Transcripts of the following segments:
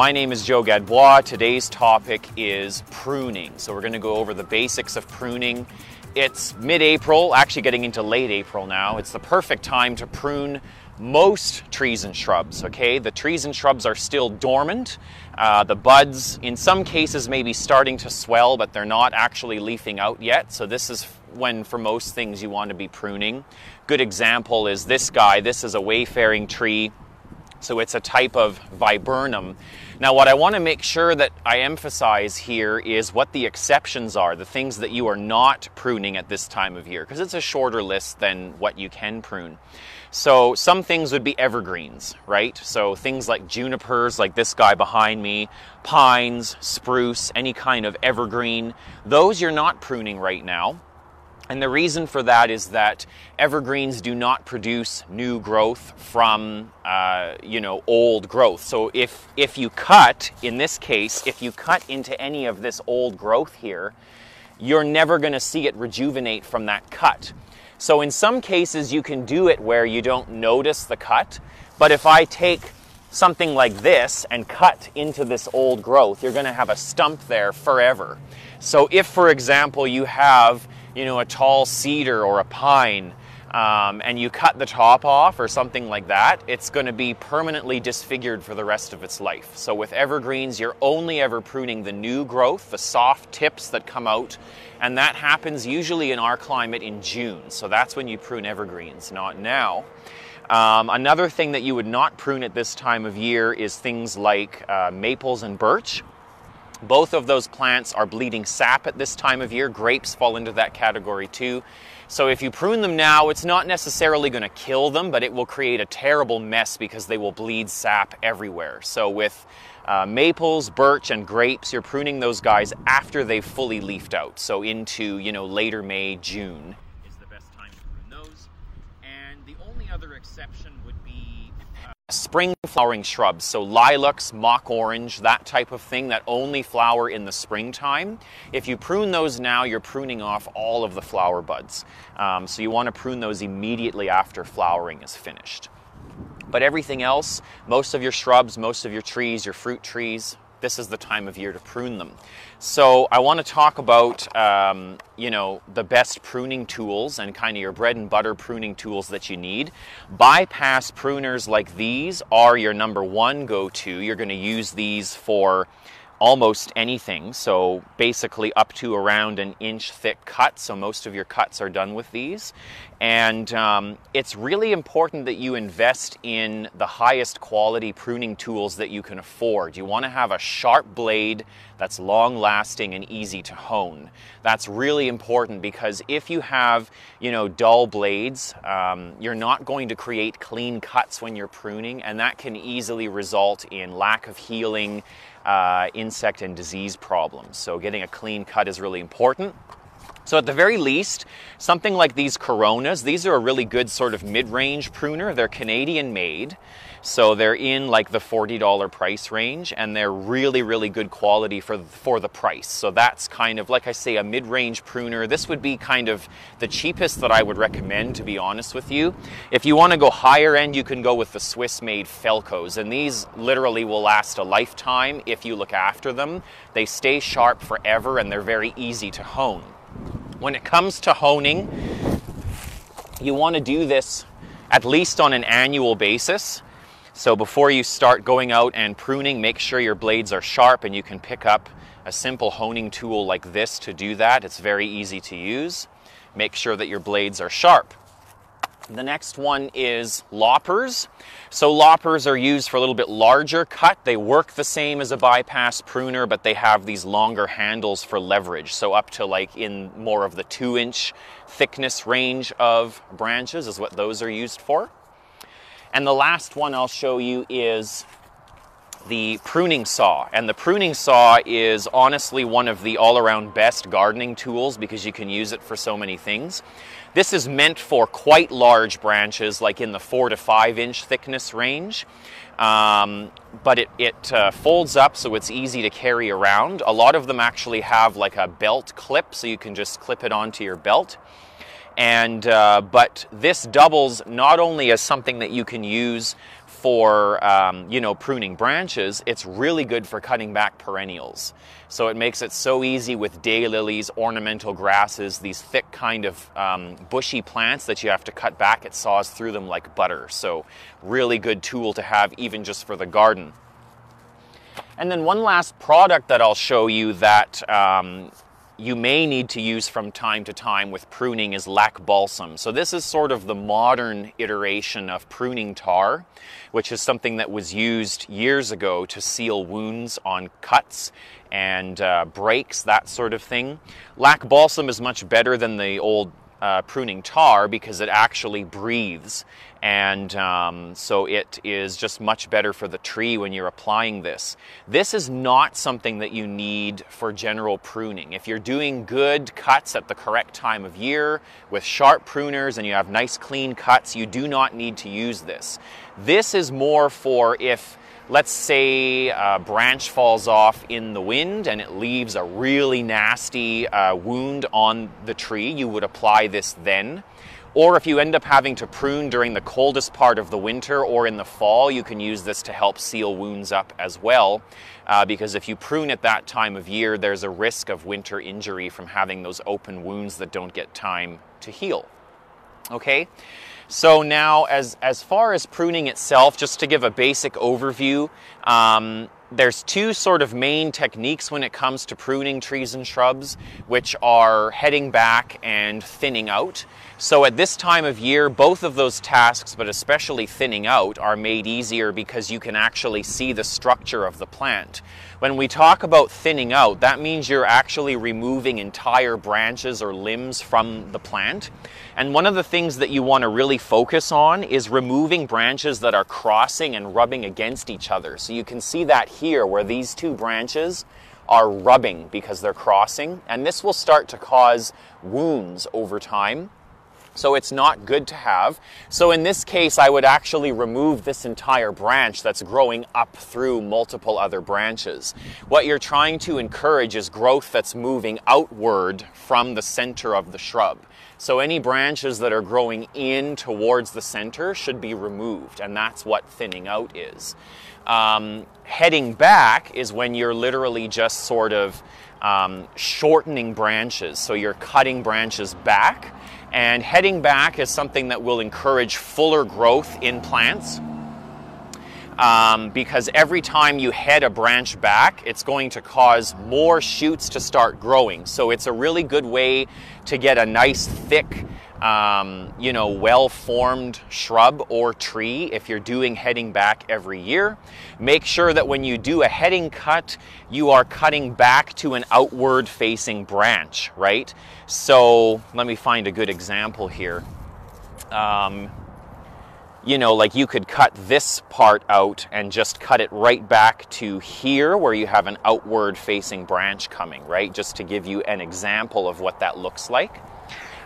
My name is Joe Gadbois. Today's topic is pruning. So we're going to go over the basics of pruning. It's mid-April, actually getting into late April now. It's the perfect time to prune most trees and shrubs, okay? The trees and shrubs are still dormant. Uh, the buds, in some cases, may be starting to swell, but they're not actually leafing out yet. So this is when, for most things, you want to be pruning. Good example is this guy. This is a wayfaring tree. So it's a type of viburnum. Now, what I want to make sure that I emphasize here is what the exceptions are, the things that you are not pruning at this time of year, because it's a shorter list than what you can prune. So some things would be evergreens, right? So things like junipers, like this guy behind me, pines, spruce, any kind of evergreen, those you're not pruning right now. And the reason for that is that evergreens do not produce new growth from, uh, you know, old growth. So if, if you cut, in this case, if you cut into any of this old growth here, you're never going to see it rejuvenate from that cut. So in some cases, you can do it where you don't notice the cut. But if I take something like this and cut into this old growth, you're going to have a stump there forever. So if, for example, you have, you know, a tall cedar or a pine um, and you cut the top off or something like that, it's going to be permanently disfigured for the rest of its life. So with evergreens, you're only ever pruning the new growth, the soft tips that come out, and that happens usually in our climate in June. So that's when you prune evergreens, not now. Um, another thing that you would not prune at this time of year is things like uh, maples and birch. Both of those plants are bleeding sap at this time of year. Grapes fall into that category too. So if you prune them now, it's not necessarily going to kill them, but it will create a terrible mess because they will bleed sap everywhere. So with uh, maples, birch, and grapes, you're pruning those guys after they've fully leafed out. So into, you know, later May, June is the best time to prune those. And the only other exception would be uh, spring flowering shrubs. So lilacs, mock orange, that type of thing that only flower in the springtime. If you prune those now, you're pruning off all of the flower buds. Um, so you want to prune those immediately after flowering is finished. But everything else, most of your shrubs, most of your trees, your fruit trees, this is the time of year to prune them. So I want to talk about, um, you know, the best pruning tools and kind of your bread and butter pruning tools that you need. Bypass pruners like these are your number one go-to. You're going to use these for almost anything. So basically up to around an inch thick cut. So most of your cuts are done with these. And um, it's really important that you invest in the highest quality pruning tools that you can afford. You want to have a sharp blade that's long lasting and easy to hone. That's really important because if you have, you know, dull blades, um, you're not going to create clean cuts when you're pruning, and that can easily result in lack of healing, uh, insect and disease problems. So getting a clean cut is really important. So at the very least, something like these Coronas, these are a really good sort of mid-range pruner. They're Canadian made. So they're in like the $40 price range and they're really, really good quality for, for the price. So that's kind of, like I say, a mid-range pruner. This would be kind of the cheapest that I would recommend, to be honest with you. If you want to go higher end, you can go with the Swiss-made Felcos. And these literally will last a lifetime if you look after them. They stay sharp forever and they're very easy to hone. When it comes to honing, you want to do this at least on an annual basis. So before you start going out and pruning, make sure your blades are sharp and you can pick up a simple honing tool like this to do that. It's very easy to use. Make sure that your blades are sharp. The next one is loppers. So loppers are used for a little bit larger cut. They work the same as a bypass pruner, but they have these longer handles for leverage. So up to like in more of the two inch thickness range of branches is what those are used for. And the last one I'll show you is the pruning saw. And the pruning saw is honestly one of the all around best gardening tools because you can use it for so many things. This is meant for quite large branches, like in the four to five inch thickness range. Um, but it, it uh, folds up so it's easy to carry around. A lot of them actually have like a belt clip, so you can just clip it onto your belt. And uh, but this doubles not only as something that you can use for um, you know pruning branches, it's really good for cutting back perennials. So it makes it so easy with daylilies, ornamental grasses, these thick kind of um, bushy plants that you have to cut back. It saws through them like butter. So really good tool to have even just for the garden. And then one last product that I'll show you that um, you may need to use from time to time with pruning is lac balsam. So this is sort of the modern iteration of pruning tar, which is something that was used years ago to seal wounds on cuts and uh, breaks, that sort of thing. Lac balsam is much better than the old uh, pruning tar because it actually breathes and um, so it is just much better for the tree when you're applying this. This is not something that you need for general pruning. If you're doing good cuts at the correct time of year with sharp pruners and you have nice clean cuts, you do not need to use this. This is more for if let's say a branch falls off in the wind and it leaves a really nasty uh, wound on the tree, you would apply this then. Or if you end up having to prune during the coldest part of the winter or in the fall, you can use this to help seal wounds up as well. Uh, because if you prune at that time of year, there's a risk of winter injury from having those open wounds that don't get time to heal. Okay? So now, as, as far as pruning itself, just to give a basic overview, um, there's two sort of main techniques when it comes to pruning trees and shrubs, which are heading back and thinning out. So at this time of year, both of those tasks, but especially thinning out, are made easier because you can actually see the structure of the plant. When we talk about thinning out, that means you're actually removing entire branches or limbs from the plant. And one of the things that you want to really focus on is removing branches that are crossing and rubbing against each other. So you can see that here where these two branches are rubbing because they're crossing, and this will start to cause wounds over time. So it's not good to have. So in this case, I would actually remove this entire branch that's growing up through multiple other branches. What you're trying to encourage is growth that's moving outward from the center of the shrub. So any branches that are growing in towards the center should be removed, and that's what thinning out is. Um, heading back is when you're literally just sort of um, shortening branches. So you're cutting branches back and heading back is something that will encourage fuller growth in plants. Um, because every time you head a branch back, it's going to cause more shoots to start growing. So it's a really good way to get a nice thick um, you know, well-formed shrub or tree if you're doing heading back every year. Make sure that when you do a heading cut, you are cutting back to an outward facing branch, right? So let me find a good example here. Um, you know, like you could cut this part out and just cut it right back to here where you have an outward facing branch coming, right? Just to give you an example of what that looks like.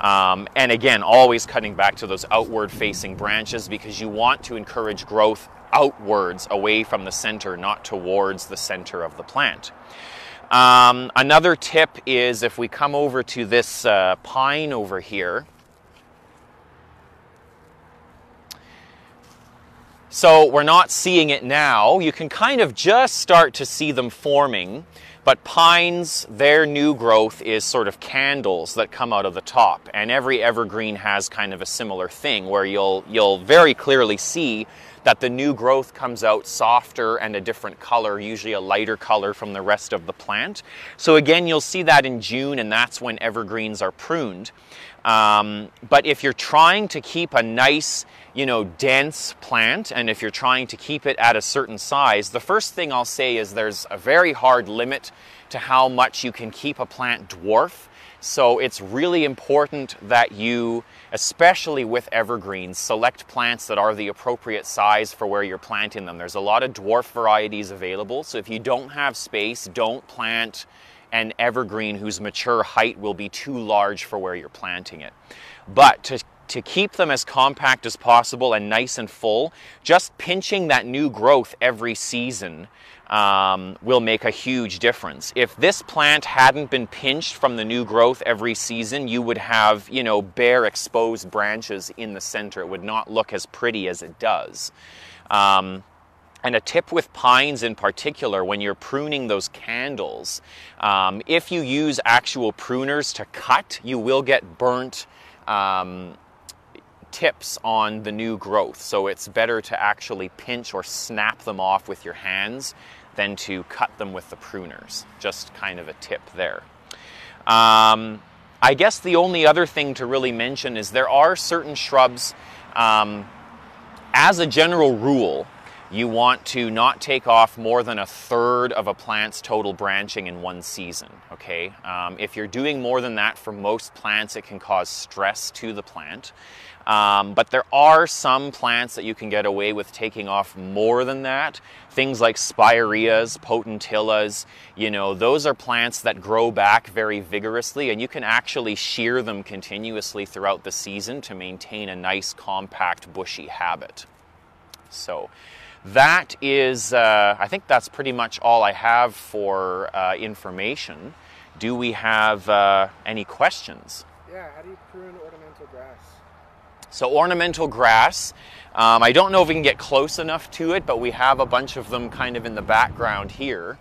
Um, and again, always cutting back to those outward facing branches because you want to encourage growth outwards away from the center, not towards the center of the plant. Um, another tip is if we come over to this uh, pine over here, So we're not seeing it now. You can kind of just start to see them forming. But pines, their new growth is sort of candles that come out of the top. And every evergreen has kind of a similar thing where you'll, you'll very clearly see that the new growth comes out softer and a different color, usually a lighter color from the rest of the plant. So again, you'll see that in June and that's when evergreens are pruned. Um, but if you're trying to keep a nice, you know, dense plant, and if you're trying to keep it at a certain size, the first thing I'll say is there's a very hard limit to how much you can keep a plant dwarf. So it's really important that you, especially with evergreens, select plants that are the appropriate size for where you're planting them. There's a lot of dwarf varieties available, so if you don't have space, don't plant an evergreen whose mature height will be too large for where you're planting it. But to to keep them as compact as possible and nice and full, just pinching that new growth every season um, will make a huge difference. If this plant hadn't been pinched from the new growth every season, you would have, you know, bare exposed branches in the center. It would not look as pretty as it does. Um, and a tip with pines in particular, when you're pruning those candles, um, if you use actual pruners to cut, you will get burnt um, tips on the new growth. So it's better to actually pinch or snap them off with your hands than to cut them with the pruners. Just kind of a tip there. Um, I guess the only other thing to really mention is there are certain shrubs, um, as a general rule, you want to not take off more than a third of a plant's total branching in one season, okay? Um, if you're doing more than that for most plants, it can cause stress to the plant. Um, but there are some plants that you can get away with taking off more than that. Things like spireas, potentillas, you know, those are plants that grow back very vigorously and you can actually shear them continuously throughout the season to maintain a nice compact bushy habit. So that is, uh, I think that's pretty much all I have for uh, information. Do we have uh, any questions? Yeah, how do you prune ornamental grass? So ornamental grass, um, I don't know if we can get close enough to it, but we have a bunch of them kind of in the background here.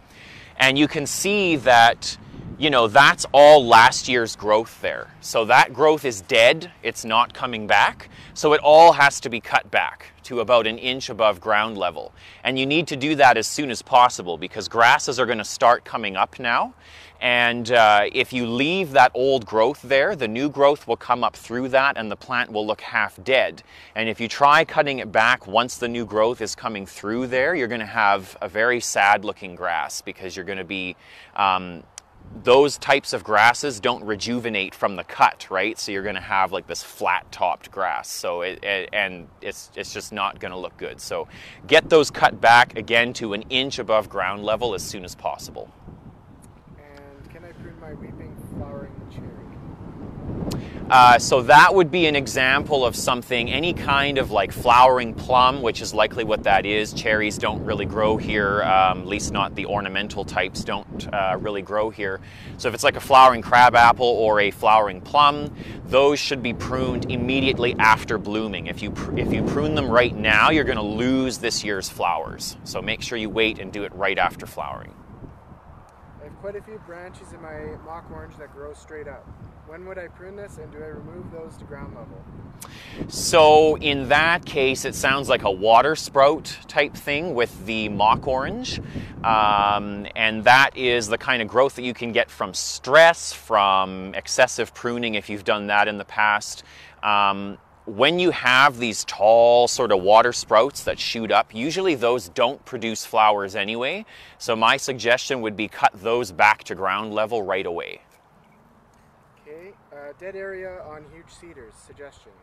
And you can see that, you know, that's all last year's growth there. So that growth is dead, it's not coming back. So it all has to be cut back to about an inch above ground level. And you need to do that as soon as possible because grasses are going to start coming up now. And uh, if you leave that old growth there, the new growth will come up through that and the plant will look half dead. And if you try cutting it back once the new growth is coming through there, you're going to have a very sad looking grass because you're going to be um, those types of grasses don't rejuvenate from the cut, right? So you're going to have like this flat-topped grass. So it, it, and it's it's just not going to look good. So get those cut back again to an inch above ground level as soon as possible. Uh, so that would be an example of something, any kind of like flowering plum, which is likely what that is. Cherries don't really grow here, um, at least not the ornamental types don't uh, really grow here. So if it's like a flowering crabapple or a flowering plum, those should be pruned immediately after blooming. If you, if you prune them right now, you're going to lose this year's flowers. So make sure you wait and do it right after flowering. Have quite a few branches in my mock orange that grow straight up. When would I prune this and do I remove those to ground level? So in that case, it sounds like a water sprout type thing with the mock orange. Um, and that is the kind of growth that you can get from stress, from excessive pruning if you've done that in the past. Um, when you have these tall sort of water sprouts that shoot up, usually those don't produce flowers anyway. So my suggestion would be cut those back to ground level right away. Okay, uh, dead area on huge cedars, suggestions.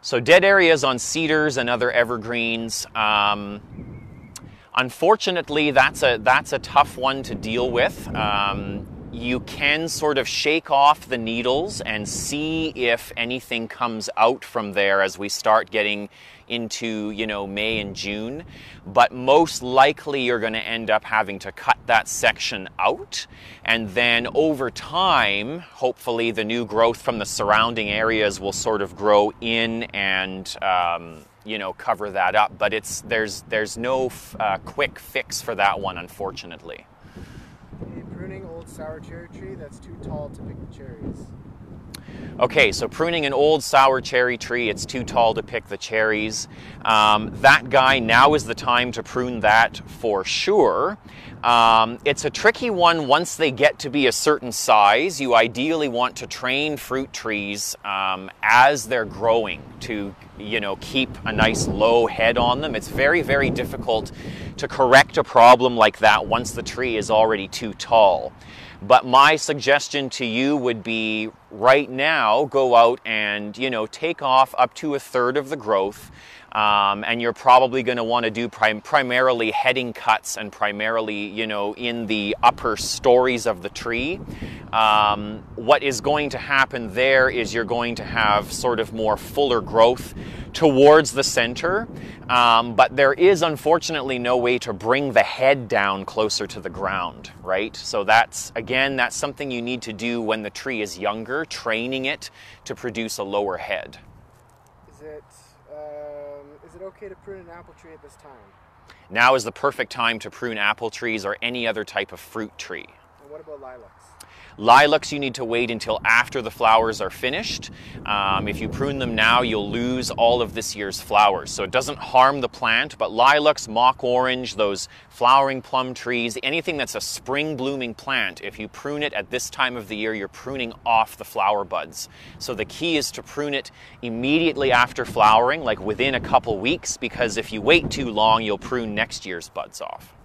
So dead areas on cedars and other evergreens. Um, unfortunately, that's a that's a tough one to deal with. Um, you can sort of shake off the needles and see if anything comes out from there as we start getting into you know May and June. But most likely you're going to end up having to cut that section out. And then over time hopefully the new growth from the surrounding areas will sort of grow in and um, you know cover that up. But it's there's there's no uh, quick fix for that one unfortunately sour cherry tree that's too tall to pick the cherries Okay, so pruning an old sour cherry tree, it's too tall to pick the cherries. Um, that guy, now is the time to prune that for sure. Um, it's a tricky one once they get to be a certain size. You ideally want to train fruit trees um, as they're growing to, you know, keep a nice low head on them. It's very, very difficult to correct a problem like that once the tree is already too tall. But my suggestion to you would be right now go out and, you know, take off up to a third of the growth. Um, and you're probably going to want to do prim- primarily heading cuts and primarily, you know, in the upper stories of the tree. Um, what is going to happen there is you're going to have sort of more fuller growth towards the center, um, but there is unfortunately no way to bring the head down closer to the ground, right? So that's, again, that's something you need to do when the tree is younger, training it to produce a lower head. Is it, it okay to prune an apple tree at this time? Now is the perfect time to prune apple trees or any other type of fruit tree. And what about lilacs? Lilacs, you need to wait until after the flowers are finished. Um, if you prune them now, you'll lose all of this year's flowers. So it doesn't harm the plant, but lilacs, mock orange, those flowering plum trees, anything that's a spring blooming plant, if you prune it at this time of the year, you're pruning off the flower buds. So the key is to prune it immediately after flowering, like within a couple weeks, because if you wait too long, you'll prune next year's buds off.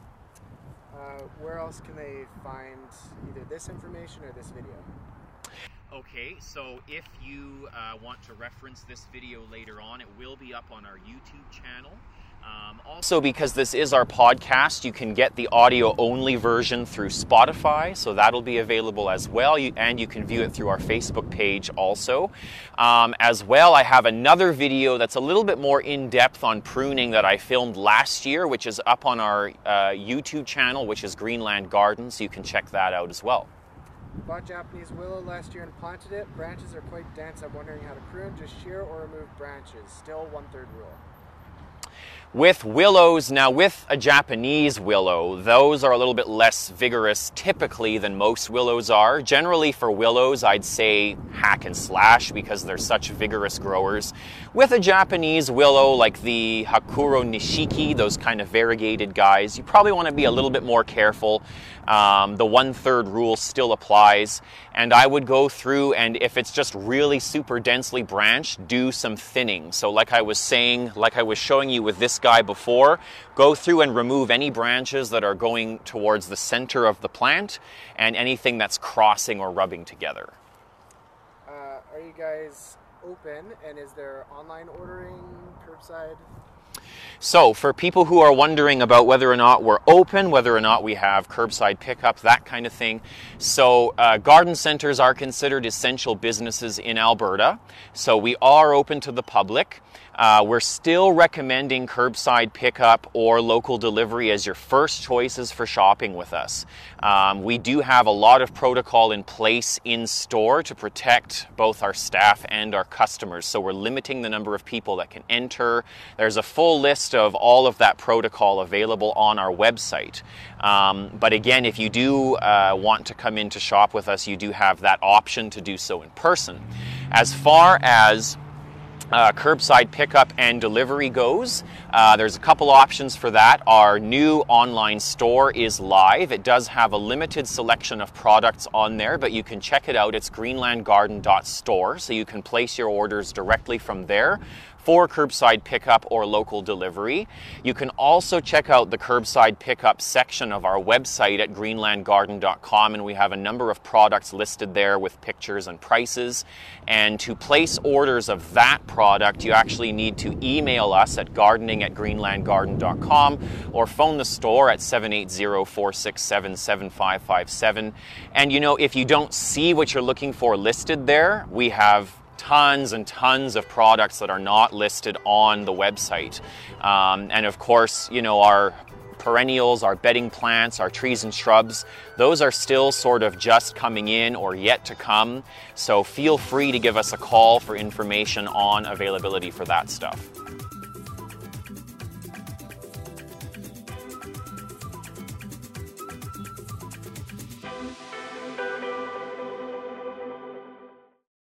Where else can they find either this information or this video? Okay, so if you uh, want to reference this video later on, it will be up on our YouTube channel. Um, also, because this is our podcast, you can get the audio only version through Spotify, so that'll be available as well, you, and you can view it through our Facebook page also. Um, as well, I have another video that's a little bit more in depth on pruning that I filmed last year, which is up on our uh, YouTube channel, which is Greenland Garden, so you can check that out as well. Bought Japanese willow last year and planted it. Branches are quite dense. I'm wondering how to prune. Just shear or remove branches. Still one third rule. With willows, now with a Japanese willow, those are a little bit less vigorous typically than most willows are. Generally for willows, I'd say hack and slash because they're such vigorous growers. With a Japanese willow like the Hakuro Nishiki, those kind of variegated guys, you probably want to be a little bit more careful. Um, the one third rule still applies. And I would go through and if it's just really super densely branched, do some thinning. So like I was saying, like I was showing you with this guy before, go through and remove any branches that are going towards the center of the plant and anything that's crossing or rubbing together. Uh, are you guys open and is there online ordering, curbside? So, for people who are wondering about whether or not we're open, whether or not we have curbside pickup, that kind of thing, so uh, garden centers are considered essential businesses in Alberta. So, we are open to the public. Uh, we're still recommending curbside pickup or local delivery as your first choices for shopping with us. Um, we do have a lot of protocol in place in store to protect both our staff and our customers. So we're limiting the number of people that can enter. There's a full list of all of that protocol available on our website. Um, but again, if you do uh, want to come in to shop with us, you do have that option to do so in person. As far as uh, curbside pickup and delivery goes. Uh, there's a couple options for that. Our new online store is live. It does have a limited selection of products on there, but you can check it out. It's greenlandgarden.store, so you can place your orders directly from there for curbside pickup or local delivery. You can also check out the curbside pickup section of our website at greenlandgarden.com, and we have a number of products listed there with pictures and prices. And to place orders of that product, you actually need to email us at gardening at greenlandgarden.com or phone the store at 780 467 7557. And you know, if you don't see what you're looking for listed there, we have tons and tons of products that are not listed on the website. Um, and of course, you know, our perennials, our bedding plants, our trees and shrubs, those are still sort of just coming in or yet to come. So feel free to give us a call for information on availability for that stuff.